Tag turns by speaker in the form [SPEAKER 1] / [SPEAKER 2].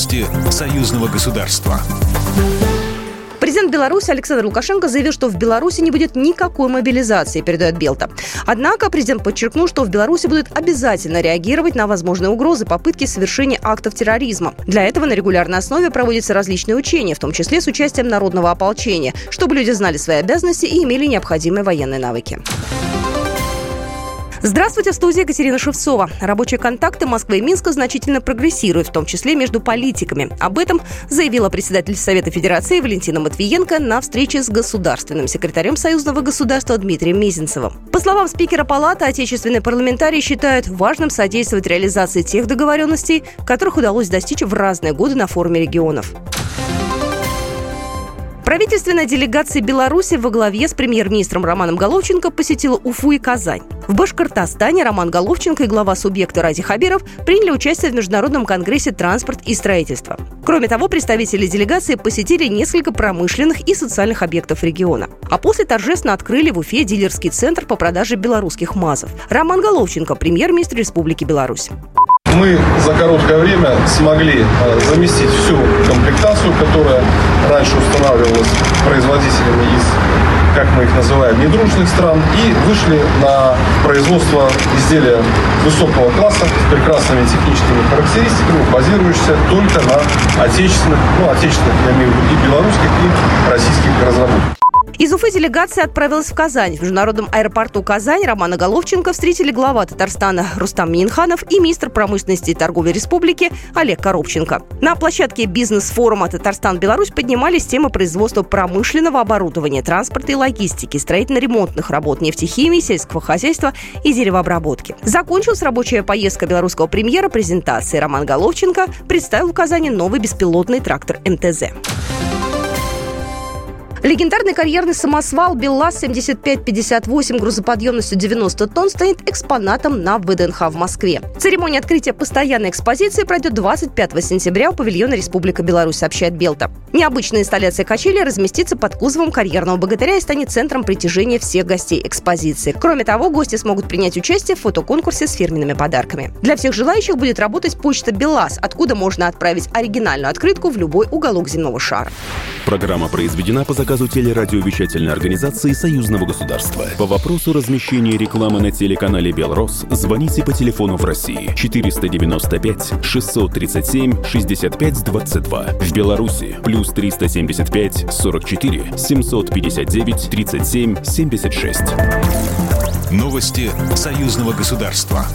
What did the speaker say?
[SPEAKER 1] Новости союзного государства.
[SPEAKER 2] Президент Беларуси Александр Лукашенко заявил, что в Беларуси не будет никакой мобилизации, передает Белта. Однако президент подчеркнул, что в Беларуси будут обязательно реагировать на возможные угрозы попытки совершения актов терроризма. Для этого на регулярной основе проводятся различные учения, в том числе с участием народного ополчения, чтобы люди знали свои обязанности и имели необходимые военные навыки. Здравствуйте, в студии Екатерина Шевцова. Рабочие контакты Москвы и Минска значительно прогрессируют, в том числе между политиками. Об этом заявила председатель Совета Федерации Валентина Матвиенко на встрече с государственным секретарем Союзного государства Дмитрием Мизинцевым. По словам спикера Палаты, отечественные парламентарии считают важным содействовать реализации тех договоренностей, которых удалось достичь в разные годы на форуме регионов. Правительственная делегация Беларуси во главе с премьер-министром Романом Головченко посетила Уфу и Казань. В Башкортостане Роман Головченко и глава субъекта Ради Хабиров приняли участие в Международном конгрессе «Транспорт и строительство». Кроме того, представители делегации посетили несколько промышленных и социальных объектов региона. А после торжественно открыли в Уфе дилерский центр по продаже белорусских МАЗов. Роман Головченко, премьер-министр Республики Беларусь
[SPEAKER 3] мы за короткое время смогли э, заместить всю комплектацию, которая раньше устанавливалась производителями из как мы их называем, недружных стран, и вышли на производство изделия высокого класса с прекрасными техническими характеристиками, базирующихся только на отечественных, ну, отечественных, я имею в виду и белорусских, и российских разработках.
[SPEAKER 2] Из Уфы делегация отправилась в Казань. В международном аэропорту Казань Романа Головченко встретили глава Татарстана Рустам Минханов и министр промышленности и торговли республики Олег Коробченко. На площадке бизнес-форума «Татарстан-Беларусь» поднимались темы производства промышленного оборудования, транспорта и логистики, строительно-ремонтных работ, нефтехимии, сельского хозяйства и деревообработки. Закончилась рабочая поездка белорусского премьера презентации. Роман Головченко представил в Казани новый беспилотный трактор МТЗ. Легендарный карьерный самосвал БелЛАЗ-7558 грузоподъемностью 90 тонн станет экспонатом на ВДНХ в Москве. Церемония открытия постоянной экспозиции пройдет 25 сентября у павильона Республика Беларусь, сообщает Белта. Необычная инсталляция качели разместится под кузовом карьерного богатыря и станет центром притяжения всех гостей экспозиции. Кроме того, гости смогут принять участие в фотоконкурсе с фирменными подарками. Для всех желающих будет работать почта БелЛАЗ, откуда можно отправить оригинальную открытку в любой уголок земного шара.
[SPEAKER 1] Программа произведена по заказу телерадиовещательной организации Союзного государства. По вопросу размещения рекламы на телеканале «Белрос» звоните по телефону в России 495 637 65 22. В Беларуси плюс 375 44 759 37 76. Новости Союзного государства.